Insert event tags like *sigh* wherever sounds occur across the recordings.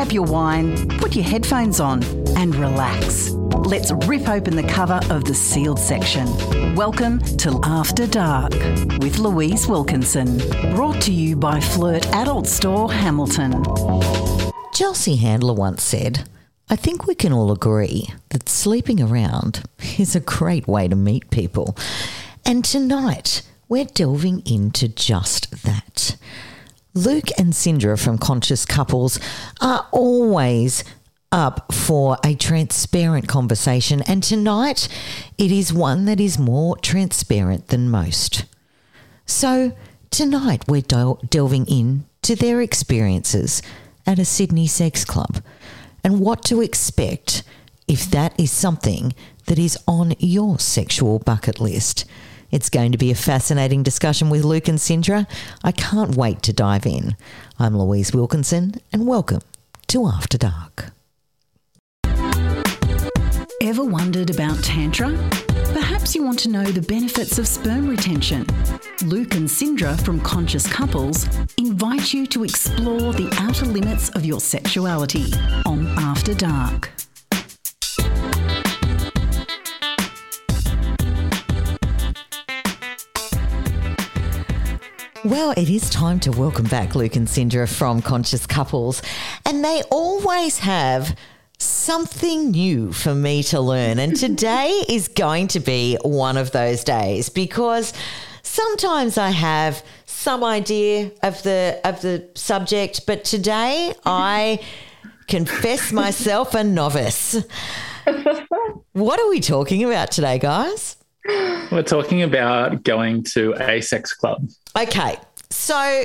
grab your wine, put your headphones on, and relax. Let's rip open the cover of the sealed section. Welcome to After Dark with Louise Wilkinson. Brought to you by Flirt Adult Store Hamilton. Chelsea Handler once said, I think we can all agree that sleeping around *laughs* is a great way to meet people. And tonight, we're delving into just that. Luke and Cindra from Conscious Couples are always up for a transparent conversation, and tonight it is one that is more transparent than most. So, tonight we're del- delving into their experiences at a Sydney sex club and what to expect if that is something that is on your sexual bucket list. It's going to be a fascinating discussion with Luke and Cindra. I can't wait to dive in. I'm Louise Wilkinson, and welcome to After Dark. Ever wondered about Tantra? Perhaps you want to know the benefits of sperm retention. Luke and Cindra from Conscious Couples invite you to explore the outer limits of your sexuality on After Dark. Well, it is time to welcome back Luke and Cindra from Conscious Couples, and they always have something new for me to learn. And today *laughs* is going to be one of those days because sometimes I have some idea of the of the subject, but today I confess *laughs* myself a novice. *laughs* What are we talking about today, guys? We're talking about going to a sex club. Okay, so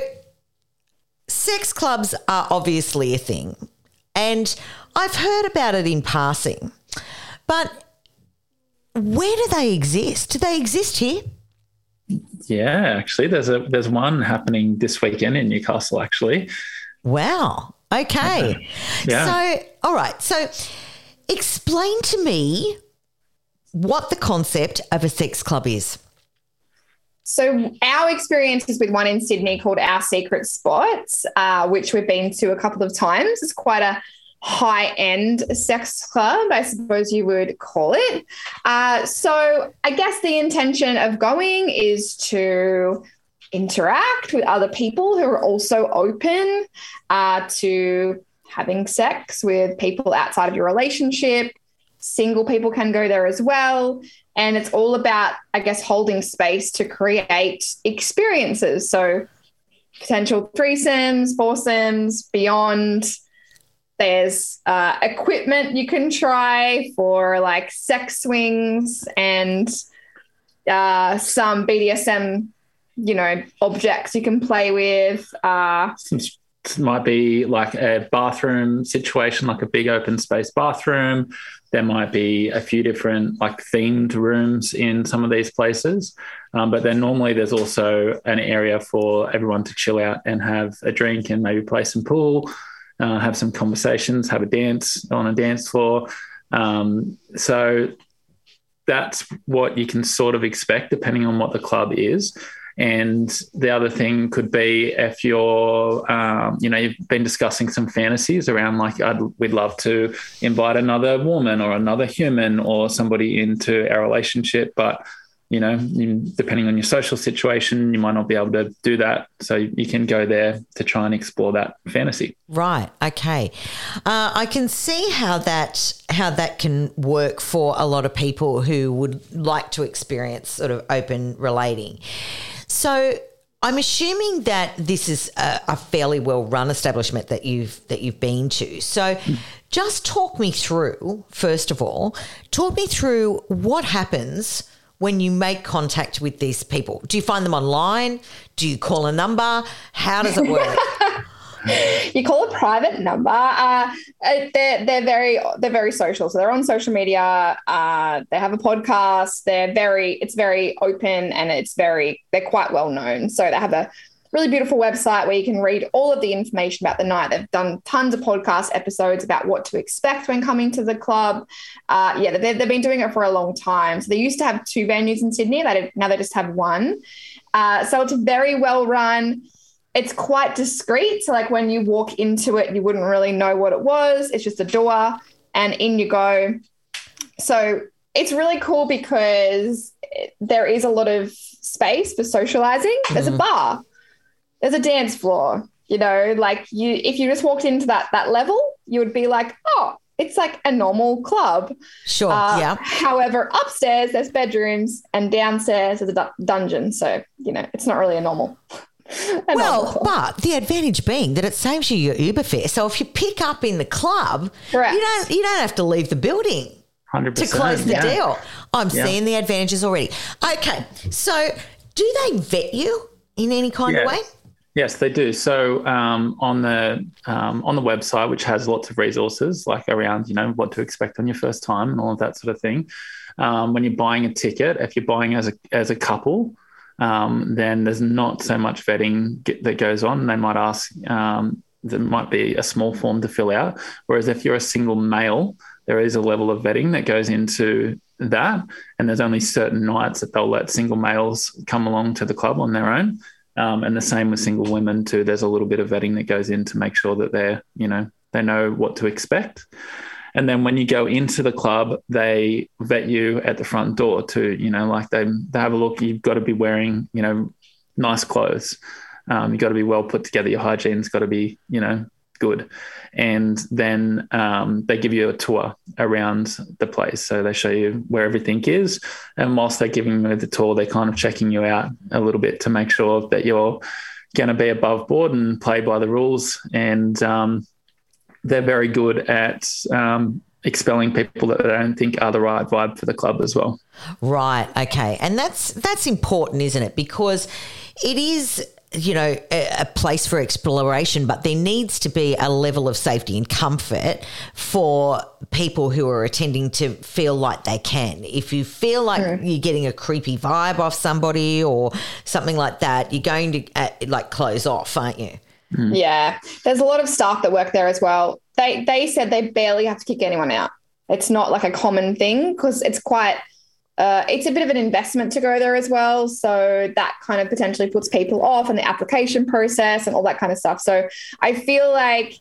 sex clubs are obviously a thing, and I've heard about it in passing, but where do they exist? Do they exist here? Yeah, actually, there's a there's one happening this weekend in Newcastle. Actually, Wow. Okay. *laughs* Yeah. So, all right. So, explain to me what the concept of a sex club is. So our experience is with one in Sydney called Our Secret Spots, uh, which we've been to a couple of times. It's quite a high-end sex club, I suppose you would call it. Uh, so I guess the intention of going is to interact with other people who are also open uh, to having sex with people outside of your relationship. Single people can go there as well. And it's all about, I guess, holding space to create experiences. So, potential threesomes, foursomes, beyond. There's uh, equipment you can try for like sex swings and uh, some BDSM, you know, objects you can play with. Uh, some might be like a bathroom situation, like a big open space bathroom. There might be a few different like themed rooms in some of these places, um, but then normally there's also an area for everyone to chill out and have a drink and maybe play some pool, uh, have some conversations, have a dance on a dance floor. Um, so that's what you can sort of expect depending on what the club is. And the other thing could be if you're, um, you know, you've been discussing some fantasies around like, I'd, we'd love to invite another woman or another human or somebody into our relationship, but you know, depending on your social situation, you might not be able to do that. So you can go there to try and explore that fantasy. Right. Okay. Uh, I can see how that how that can work for a lot of people who would like to experience sort of open relating. So I'm assuming that this is a, a fairly well run establishment that you've that you've been to. So just talk me through first of all. Talk me through what happens when you make contact with these people. Do you find them online? Do you call a number? How does it work? *laughs* you call a private number. Uh, uh, they're they're very they're very social. So they're on social media. Uh, they have a podcast. They're very it's very open and it's very they're quite well known. So they have a really beautiful website where you can read all of the information about the night. They've done tons of podcast episodes about what to expect when coming to the club. Uh, yeah, they've, been doing it for a long time. So they used to have two venues in Sydney. They now they just have one. Uh, so it's very well run it's quite discreet. So, like when you walk into it, you wouldn't really know what it was. It's just a door, and in you go. So it's really cool because there is a lot of space for socializing. There's a bar, there's a dance floor. You know, like you, if you just walked into that that level, you would be like, oh, it's like a normal club. Sure. Uh, yeah. However, upstairs there's bedrooms and downstairs there's a du- dungeon. So you know, it's not really a normal. *laughs* a Well, club. but the advantage being that it saves you your Uber fare. So if you pick up in the club, Correct. you don't you don't have to leave the building Hundred to close the deal. I'm Yeah. seeing the advantages already. Okay, so do they vet you in any kind of way? Yes, they do. So um, on the um, on the website, which has lots of resources like around you know what to expect on your first time and all of that sort of thing. Um, when you're buying a ticket, if you're buying as a as a couple, um, then there's not so much vetting get, that goes on. They might ask. Um, there might be a small form to fill out. Whereas if you're a single male, there is a level of vetting that goes into that, and there's only certain nights that they'll let single males come along to the club on their own. Um, and the same with single women too. There's a little bit of vetting that goes in to make sure that they're, you know, they know what to expect. And then when you go into the club, they vet you at the front door too. You know, like they they have a look. You've got to be wearing, you know, nice clothes. Um, you've got to be well put together. Your hygiene's got to be, you know, good. And then um, they give you a tour around the place. So they show you where everything is. And whilst they're giving you the tour, they're kind of checking you out a little bit to make sure that you're going to be above board and play by the rules. And um, they're very good at um, expelling people that they don't think are the right vibe for the club as well. Right. Okay. And that's that's important, isn't it? Because it is you know a, a place for exploration but there needs to be a level of safety and comfort for people who are attending to feel like they can if you feel like you're getting a creepy vibe off somebody or something like that you're going to uh, like close off aren't you Yeah, there's a lot of staff that work there as well. They they said they barely have to kick anyone out. It's not like a common thing because it's quite. Uh, it's a bit of an investment to go there as well, so that kind of potentially puts people off and the application process and all that kind of stuff. So I feel like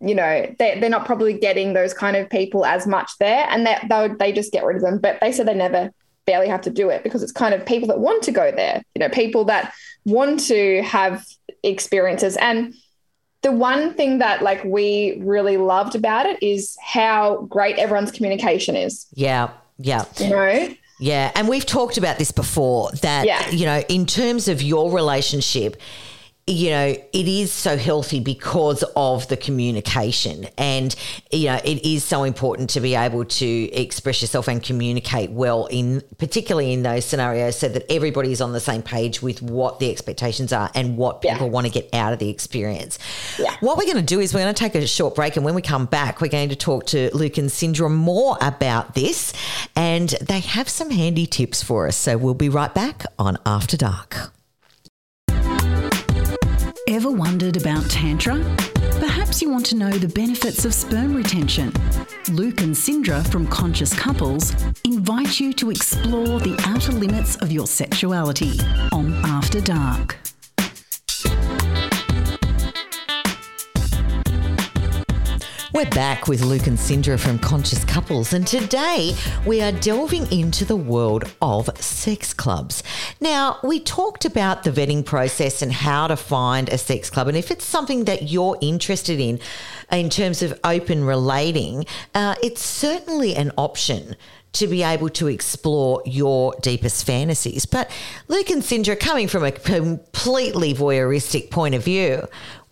you know they, they're not probably getting those kind of people as much there, and that they, they just get rid of them. But they said they never barely have to do it because it's kind of people that want to go there. You know, people that want to have experiences. And the one thing that like we really loved about it is how great everyone's communication is. Yeah yeah. You know? Yeah, and we've talked about this before that Yeah. you know, in terms of your relationship, you know, it is so healthy because of the communication. And, you know, it is so important to be able to express yourself and communicate well in particularly in those scenarios so that everybody is on the same page with what the expectations are and what Yeah. people want to get out of the experience. Yeah. What we're going to do is we're going to take a short break and when we come back, we're going to talk to Luke and Cindra more about this and they have some handy tips for us. So we'll be right back on After Dark. Ever wondered about Tantra? Perhaps you want to know the benefits of sperm retention. Luke and Cindra from Conscious Couples invite you to explore the outer limits of your sexuality on After Dark. We're back with Luke and Cindra from Conscious Couples, and today we are delving into the world of sex clubs. Now, we talked about the vetting process and how to find a sex club, and if it's something that you're interested in, in terms of open relating, uh, it's certainly an option to be able to explore your deepest fantasies. But Luke and Cindra, coming from a completely voyeuristic point of view,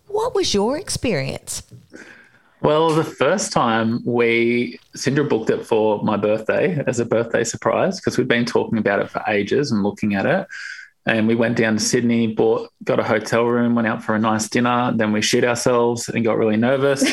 what was your experience? Well, the first time we, Cindra booked it for my birthday as a birthday surprise because we'd been talking about it for ages and looking at it. And we went down to Sydney, bought, got a hotel room, went out for a nice dinner. Then we shit ourselves and got really nervous. *laughs*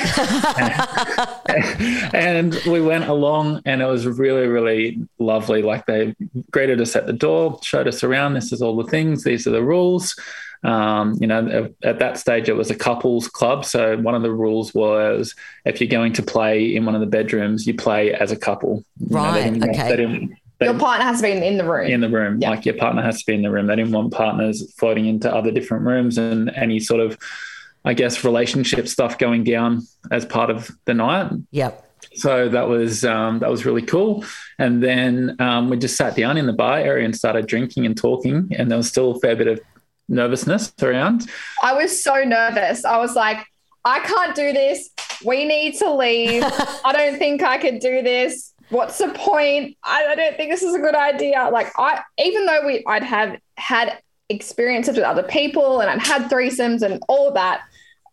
*laughs* and we went along, and it was really, really lovely. Like they greeted us at the door, showed us around. This is all the things. These are the rules. Um, you know, at that stage, it was a couples club. So one of the rules was if you're going to play in one of the bedrooms, you play as a couple. You know, they Right, okay. they didn't, they- Your partner has to be in, in the room. in the room. Yeah. Like your partner has to be in the room. They didn't want partners floating into other different rooms and any sort of, I guess, relationship stuff going down as part of the night. Yep. So that was um, that was really cool. And then um, we just sat down in the bar area and started drinking and talking. And there was still a fair bit of nervousness around. I was so nervous. I was like, I can't do this. We need to leave. *laughs* I don't think I could do this. What's the point? I, I don't think this is a good idea. Like I, even though we, I'd have had experiences with other people and I'd had threesomes and all of that.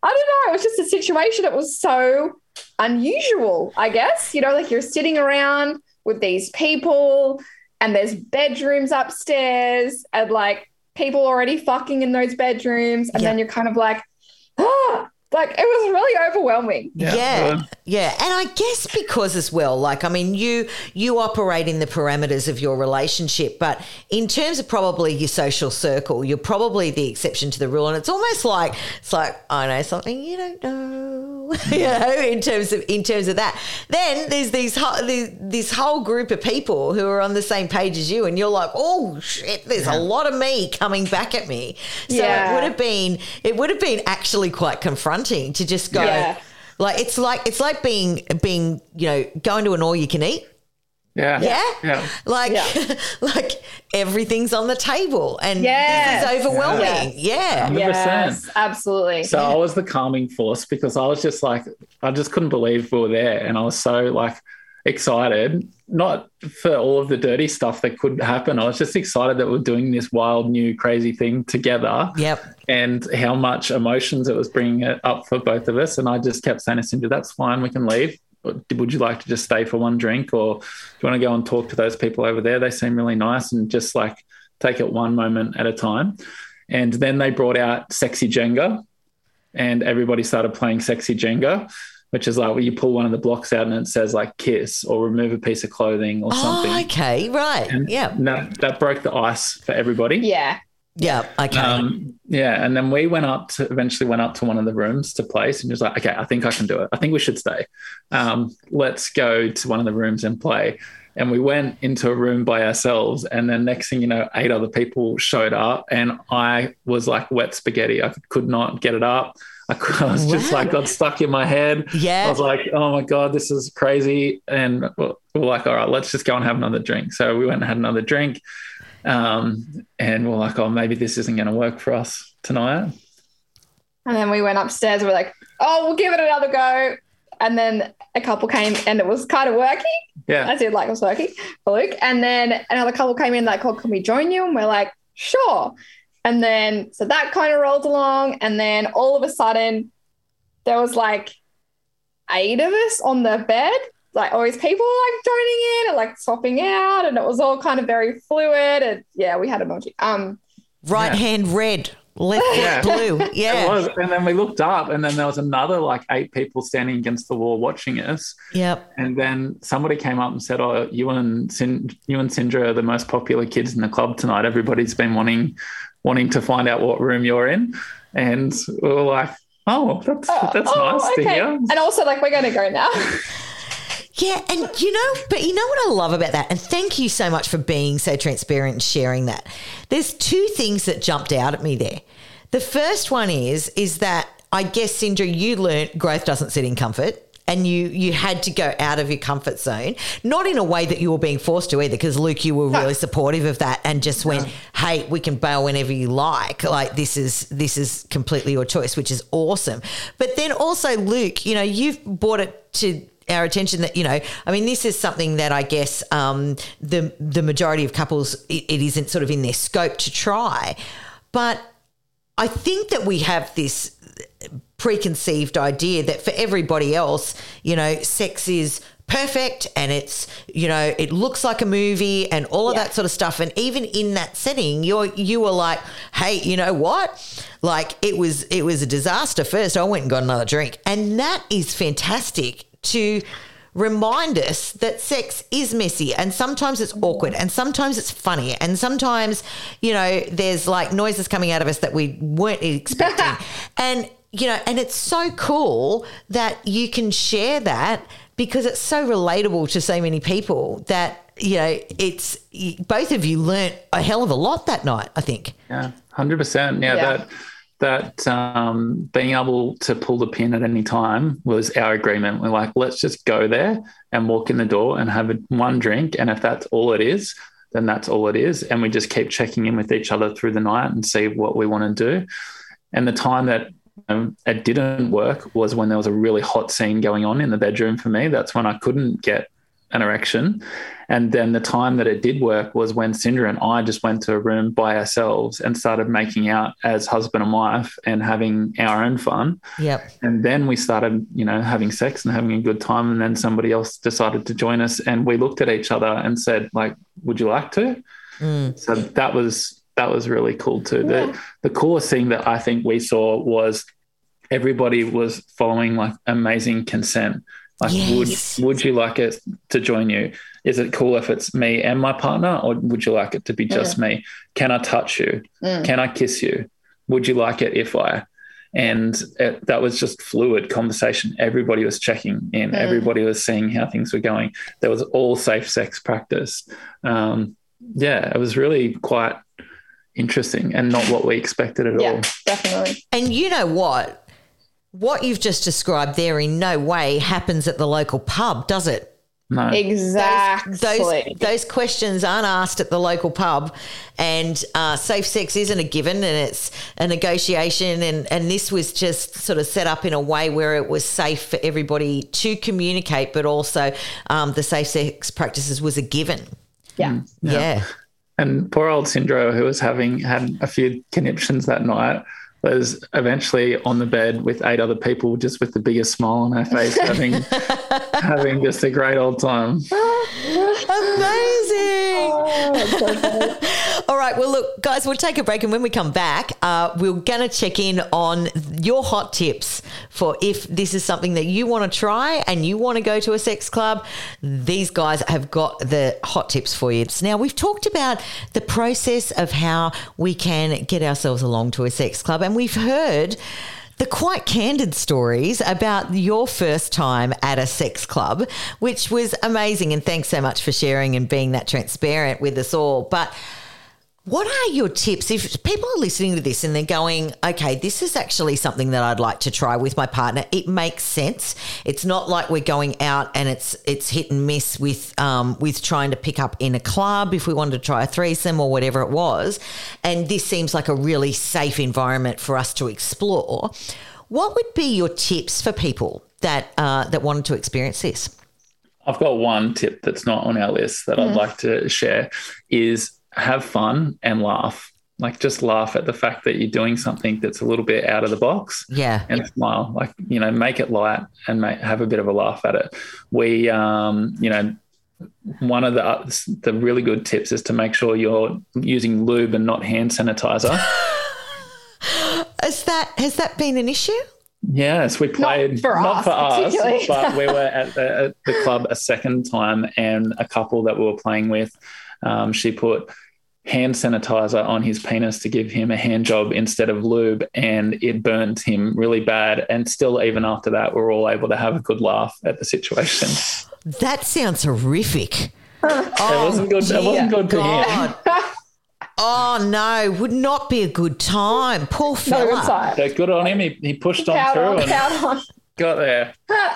I don't know. It was just a situation that was so unusual. I guess you know, like you're sitting around with these people, and there's bedrooms upstairs, and like people already fucking in those bedrooms, and Yeah. then you're kind of like, *gasps* ah, like it was really overwhelming. Yeah. yeah. And I guess because as well, like I mean, you you operate in the parameters of your relationship, but in terms of probably your social circle, you're probably the exception to the rule. And it's almost like it's like, I know something you don't know. *laughs* you know, in terms of in terms of that. Then there's these whole, this, this whole group of people who are on the same page as you, and you're like, oh shit, there's a lot of me coming back at me. So Yeah. it would have been it would have been actually quite confronting to just go Yeah. like it's like it's like being being you know going to an all you can eat Yeah. yeah, Yeah. like Yeah. *laughs* like everything's on the table and Yes. this is overwhelming yeah, 100%. Yes, absolutely. So I was the calming force because I was just like, I just couldn't believe we were there. And I was so like excited, not for all of the dirty stuff that could happen. I was just excited that we're doing this wild, new, crazy thing together yep and how much emotions it was bringing it up for both of us. And I just kept saying to Cindy, that's fine, we can leave. Would you like to just stay for one drink or do you want to go and talk to those people over there? They seem really nice and just like take it one moment at a time. And then they brought out Sexy Jenga and everybody started playing Sexy Jenga, which is like where you pull one of the blocks out and it says like kiss or remove a piece of clothing or something. oh okay right And yeah that, that broke the ice for everybody. yeah. yeah okay Um, yeah, and then we went up to eventually went up to one of the rooms to place, and he was like, "Okay, I think I can do it. I think we should stay. Um, let's go to one of the rooms and play." And we went into a room by ourselves, and then next thing you know, eight other people showed up, and I was like wet spaghetti. I could not get it up. I, was just like got stuck in my head. Yeah. I was like, "Oh my god, this is crazy!" And we're we're like, "All right, let's just go and have another drink." So we went and had another drink. Um, and we're like, oh, maybe this isn't going to work for us tonight. And then we went upstairs. We're like, oh, we'll give it another go. And then a couple came and it was kind of working. Yeah. I did like it was working for Luke. And then another couple came in like, oh, can we join you? And we're like, sure. And then so that kind of rolled along. And then all of a sudden, there was like eight of us on the bed. Like always people were like joining in and like swapping out. And it was all kind of very fluid. And yeah, we had emoji. Um right hand red left Yeah. foot blue *laughs* It yeah was. And then we looked up, and then there was another like eight people standing against the wall watching us. yep And then somebody came up and said, "Oh, you and Sin- you and Cindra are the most popular kids in the club tonight. Everybody's been wanting wanting to find out what room you're in." And we were like, "Oh, that's oh, that's oh, nice to hear." And also like we're gonna go now. Yeah, and you know, but you know what I love about that, and thank you so much for being so transparent and sharing that. There's two things that jumped out at me there. The first one is is that I guess Cindra, you learnt growth doesn't sit in comfort. And you you had to go out of your comfort zone, not in a way that you were being forced to either, because Luke, you were really supportive of that and just went, "Hey, we can bail whenever you like. Like this is this is completely your choice, which is awesome." But then also, Luke, you know, you've brought it to our attention that you know i mean this is something that i guess um, the the majority of couples it, it isn't sort of in their scope to try but i think that we have this preconceived idea that for everybody else you know sex is perfect and it's you know it looks like a movie and all of Yeah. that sort of stuff. And even in that setting you're you were like hey you know what? Like it was it was a disaster first. I went and got another drink. And that is fantastic to remind us that sex is messy and sometimes it's awkward and sometimes it's funny and sometimes you know there's like noises coming out of us that we weren't *laughs* expecting. And you know and it's so cool that you can share that because it's so relatable to so many people that you know, it's both of you learnt a hell of a lot that night. I think. Yeah, hundred percent. Yeah, Yeah. that that um, being able to pull the pin at any time was our agreement. We're like, let's just go there and walk in the door and have a, one drink, and if that's all it is, then that's all it is. And we just keep checking in with each other through the night and see what we want to do. And the time that um, it didn't work was when there was a really hot scene going on in the bedroom for me. That's when I couldn't get an erection. And then the time that it did work was when Cindra and I just went to a room by ourselves and started making out as husband and wife and having our own fun. Yep. And then we started, you know, having sex and having a good time. And then somebody else decided to join us. And we looked at each other and said, like, would you like to? So that was that was really cool too. The the coolest thing that I think we saw was everybody was following like amazing consent. Like, Yes. would would you like it to join you? Is it cool if it's me and my partner, or would you like it to be just me? Can I touch you? Mm. Can I kiss you? Would you like it if I? And it, that was just fluid conversation. Everybody was checking in. Everybody was seeing how things were going. There was all safe sex practice. Um, yeah, it was really quite interesting and not what we expected at Yeah, all. definitely. And you know what? What you've just described there in no way happens at the local pub, does it? No. Exactly. Those those questions aren't asked at the local pub, and uh, safe sex isn't a given, and it's a negotiation, and and this was just sort of set up in a way where it was safe for everybody to communicate, but also um, the safe sex practices was a given. yeah. Yeah. And poor old Cindra, who was having had a few conniptions that night, was eventually on the bed with eight other people, just with the biggest smile on her face, *laughs* having having just a great old time. *laughs* Amazing. Oh, *laughs* All right. Well, look, guys, we'll take a break. And when we come back, uh, we're going to check in on your hot tips for if this is something that you want to try and you want to go to a sex club. These guys have got the hot tips for you. Now, we've talked about the process of how we can get ourselves along to a sex club, and we've heard the quite candid stories about your first time at a sex club, which was amazing. And thanks so much for sharing and being that transparent with us all. But what are your tips if people are listening to this and they're going, okay, this is actually something that I'd like to try with my partner? It makes sense. It's not like we're going out and it's it's hit and miss with um, with trying to pick up in a club if we wanted to try a threesome or whatever it was. And this seems like a really safe environment for us to explore. What would be your tips for people that uh, that wanted to experience this? I've got one tip that's not on our list that I'd like to share is have fun and laugh. Like just laugh at the fact that you're doing something that's a little bit out of the box Yeah. and smile. Like, you know, make it light and make, have a bit of a laugh at it. We, um, you know, one of the the really good tips is to make sure you're using lube and not hand sanitizer. *laughs* Has that has that been an issue? Yes, we played for not us, for us, but we *laughs* were at the, at the club a second time, and a couple that we were playing with, um, she put hand sanitizer on his penis to give him a hand job instead of lube, and it burnt him really bad. And still, even after that, we we're all able to have a good laugh at the situation. That sounds horrific. it oh, wasn't good. It wasn't good for him. God. oh no, would not be a good time. Poor fella. good. So good on him. He, he pushed on through on, and on. got there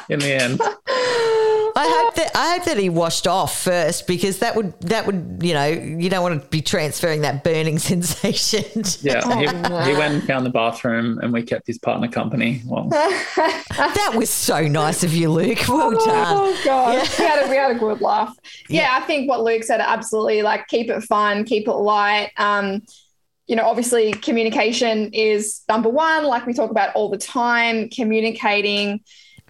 in the end. *laughs* I hope that I hope that he washed off first because that would that would you know you don't want to be transferring that burning *laughs* sensation. Yeah, he, he went and found the bathroom, and we kept his partner company. Well, *laughs* that was so nice of you, Luke. Well done. Oh god, we, had a, we had a good laugh. Yeah, I think what Luke said absolutely. Like, keep it fun, keep it light. Um, you know, obviously, communication is number one. Like we talk about all the time, communicating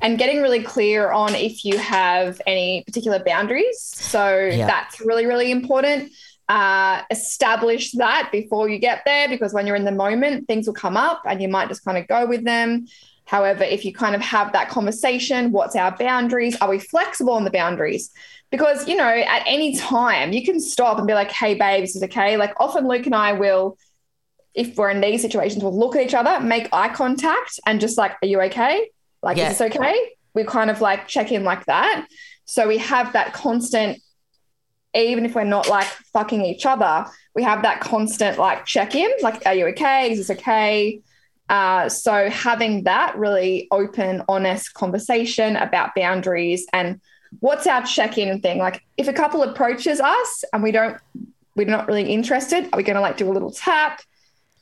and getting really clear on if you have any particular boundaries. So Yeah. that's really, really important. Uh, establish that before you get there because when you're in the moment, things will come up and you might just kind of go with them. However, if you kind of have that conversation, what's our boundaries? Are we flexible on the boundaries? Because, you know, at any time you can stop and be like, hey, babe, this is okay. Like often Luke and I will, if we're in these situations, we'll look at each other, make eye contact, and just like, are you okay? Like, Yeah. is this okay? We kind of like check in like that. So we have that constant even if we're not like fucking each other, we have that constant like check in, like, are you okay? Is this okay? Uh, so having that really open, honest conversation about boundaries and what's our check-in thing. Like if a couple approaches us and we don't, we're not really interested, are we going to like do a little tap?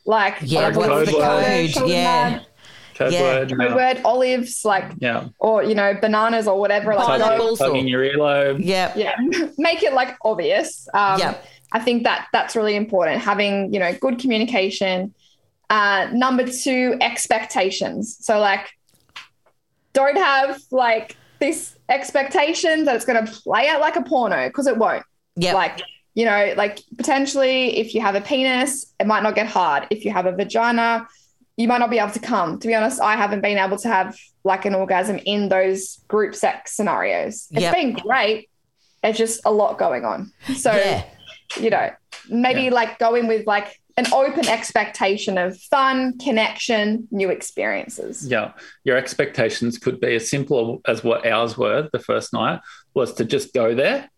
Like Yeah, what's the shoulder, code? Yeah. Nudge, Code Yeah. word. code word, olives, like Yeah. or you know bananas or whatever. Like Pineapple. no- Pineapples or- Plugging your earlobe. Yeah. yeah *laughs* make it like obvious um, Yeah. i think that that's really important having you know good communication uh, number two expectations so like don't have like this expectation that it's going to play out like a porno because it won't Yeah. like you know like potentially if you have a penis it might not get hard if you have a vagina you might not be able to come to be honest i haven't been able to have like an orgasm in those group sex scenarios It's Yep. been great it's just a lot going on *laughs* so yeah. you know maybe Yeah. like go in with like an open expectation of fun connection new experiences Yeah. Your expectations could be as simple as what ours were the first night was to just go there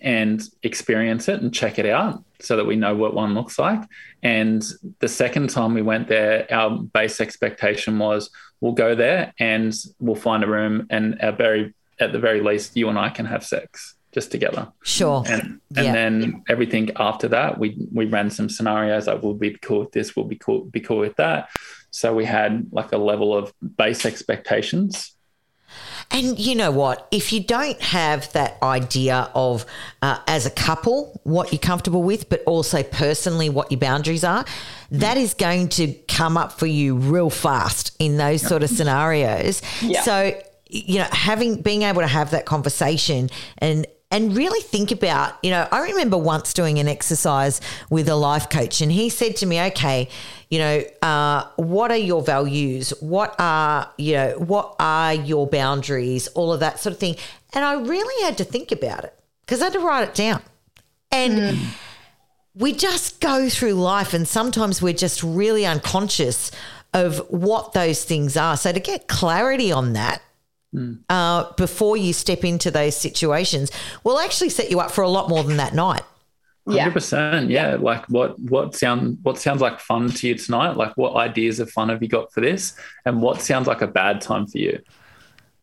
and experience it and check it out so that we know what one looks like. And the second time we went there, our base expectation was we'll go there and we'll find a room and our very at the very least you and I can have sex just together. Sure. And and Yeah. then everything after that, we we ran some scenarios like we'll be cool with this, we'll be cool be cool with that. So we had like a level of base expectations. And you know what? If you don't have that idea of, uh, as a couple, what you're comfortable with, but also personally what your boundaries are, that is going to come up for you real fast in those sort of scenarios. Yeah. So, you know, having being able to have that conversation and and really think about, you know, I remember once doing an exercise with a life coach, and he said to me, "Okay, you know, uh, what are your values? What are you know, what are your boundaries? All of that sort of thing." And I really had to think about it because I had to write it down, and we just go through life, and sometimes we're just really unconscious of what those things are. So to get clarity on that uh, before you step into those situations will actually set you up for a lot more than that night. yeah Hundred percent. Yeah. Like what what sound what sounds like fun to you tonight? Like what ideas of fun have you got for this? And what sounds like a bad time for you?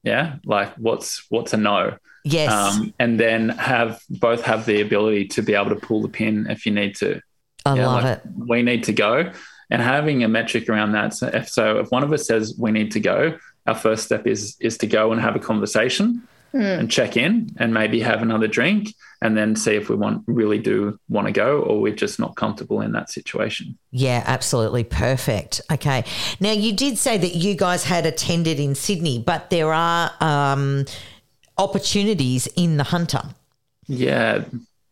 Yeah. Like what's what's a no? Yes. Um, and then have both have the ability to be able to pull the pin if you need to. I Yeah, love like, it. We need to go, and having a metric around that. So if, so if one of us says we need to go, our first step is is to go and have a conversation and check in, and maybe have another drink, and then see if we want really do want to go, or we're just not comfortable in that situation. Yeah, absolutely perfect. Okay. Now, you did say that you guys had attended in Sydney, but there are um, opportunities in the Hunter. Yeah,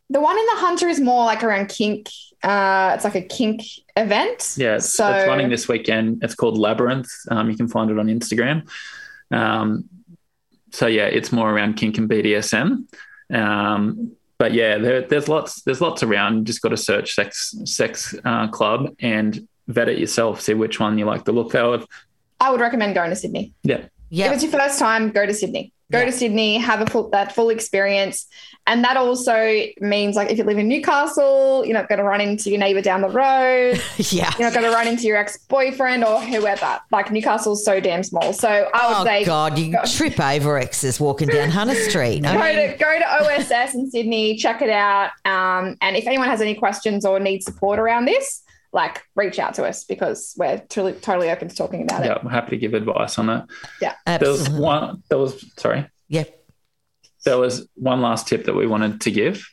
the one in the hunter is more like around kink uh it's like a kink event yeah. It's, so it's running this weekend. It's called Labyrinth. Um, you can find it on Instagram. Um, so yeah, it's more around kink and BDSM. Um, but yeah, there, there's lots there's lots around. You just got to search sex sex uh, club and vet it yourself. See which one you like the look of. i would recommend going to sydney Yeah, if Yeah. it's your first time go to sydney go Yeah. to sydney have a full that full experience and that also means like if you live in newcastle you're not going to run into your neighbor down the road *laughs* yeah. you're not going to run into your ex-boyfriend or whoever like newcastle's so damn small so i would Oh, say God. You trip over exes walking down *laughs* Hunter Street. Go mean, to go to OSS in Sydney, check it out. Um, and if anyone has any questions or needs support around this, like reach out to us because we're truly, totally open to talking about it. yeah. it. I'm happy to give advice on that. There was one. There was sorry. Yeah. There was one last tip that we wanted to give,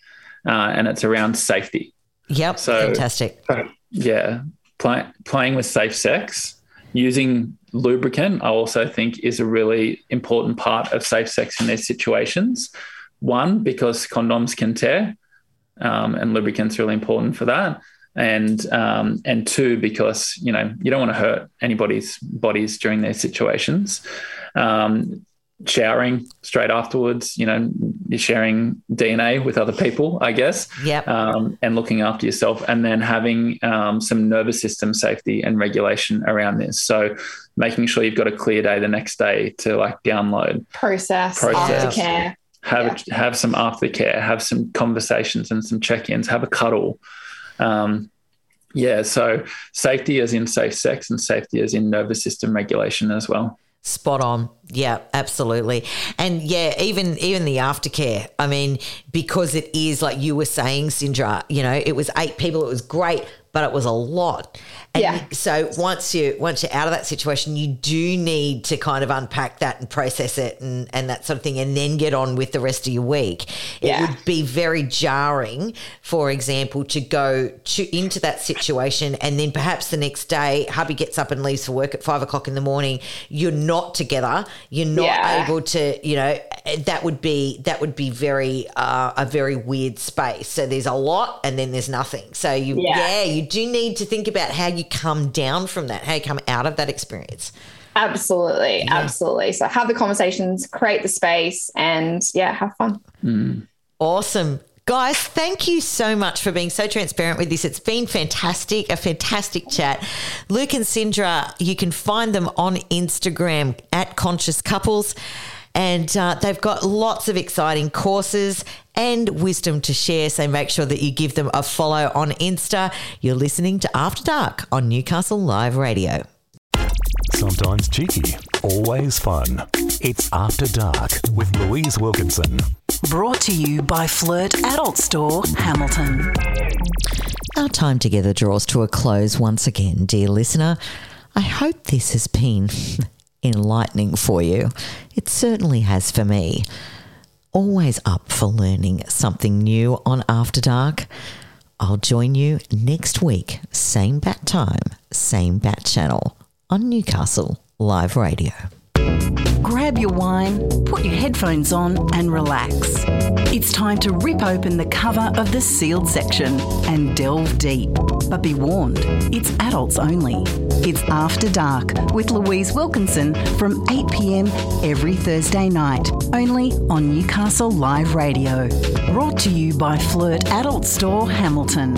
uh, and it's around safety. Yep. So- Fantastic. Yeah, play, playing with safe sex, using lubricant, I also think is a really important part of safe sex in these situations. One, because condoms can tear, um, and lubricant's really important for that. And um, and two, because you know you don't want to hurt anybody's bodies during these situations. Um, showering straight afterwards, you know, you're sharing DNA with other people, I guess Yep. um, and looking after yourself, and then having um, some nervous system safety and regulation around this. So, making sure you've got a clear day the next day to like download Process, Process. aftercare. have yeah. have some aftercare, have some conversations and some check-ins, have a cuddle. Um, yeah, so safety as in safe sex and safety as in nervous system regulation as well. Spot on. Yeah, absolutely. And yeah, even even the aftercare. I mean, because it is like you were saying, Cindra, you know, it was eight people, it was great, but it was a lot. And yeah. so once you once you're out of that situation, you do need to kind of unpack that and process it and, and that sort of thing, and then get on with the rest of your week. Yeah. It would be very jarring, for example, to go to into that situation and then perhaps the next day hubby gets up and leaves for work at five o'clock in the morning. You're not together. You're not yeah. able to, you know, that would be that would be very uh, a very weird space. So there's a lot and then there's nothing. So you yeah, yeah you do need to think about how you you come down from that, how you come out of that experience. Absolutely, yeah. absolutely. So have the conversations, create the space, and yeah, have fun. Mm. Awesome. Guys, thank you so much for being so transparent with this. It's been fantastic, a fantastic chat. Luke and Cindra, you can find them on Instagram at Conscious Couples. And uh, they've got lots of exciting courses and wisdom to share. So make sure that you give them a follow on Insta. You're listening to After Dark on Newcastle Live Radio. Sometimes cheeky, always fun. It's After Dark with Louise Wilkinson. Brought to you by Flirt Adult Store, Hamilton. Our time together draws to a close once again, dear listener. I hope this has been *laughs* enlightening for you. It certainly has for me. Always up for learning something new on After Dark. I'll join you next week, same bat time, same bat channel on Newcastle Live Radio. Grab your wine, put your headphones on, and relax. It's time to rip open the cover of the sealed section and delve deep. But be warned, it's adults only. It's After Dark with Louise Wilkinson from 8 pm every Thursday night, only on Newcastle Live Radio. Brought to you by Flirt Adult Store Hamilton.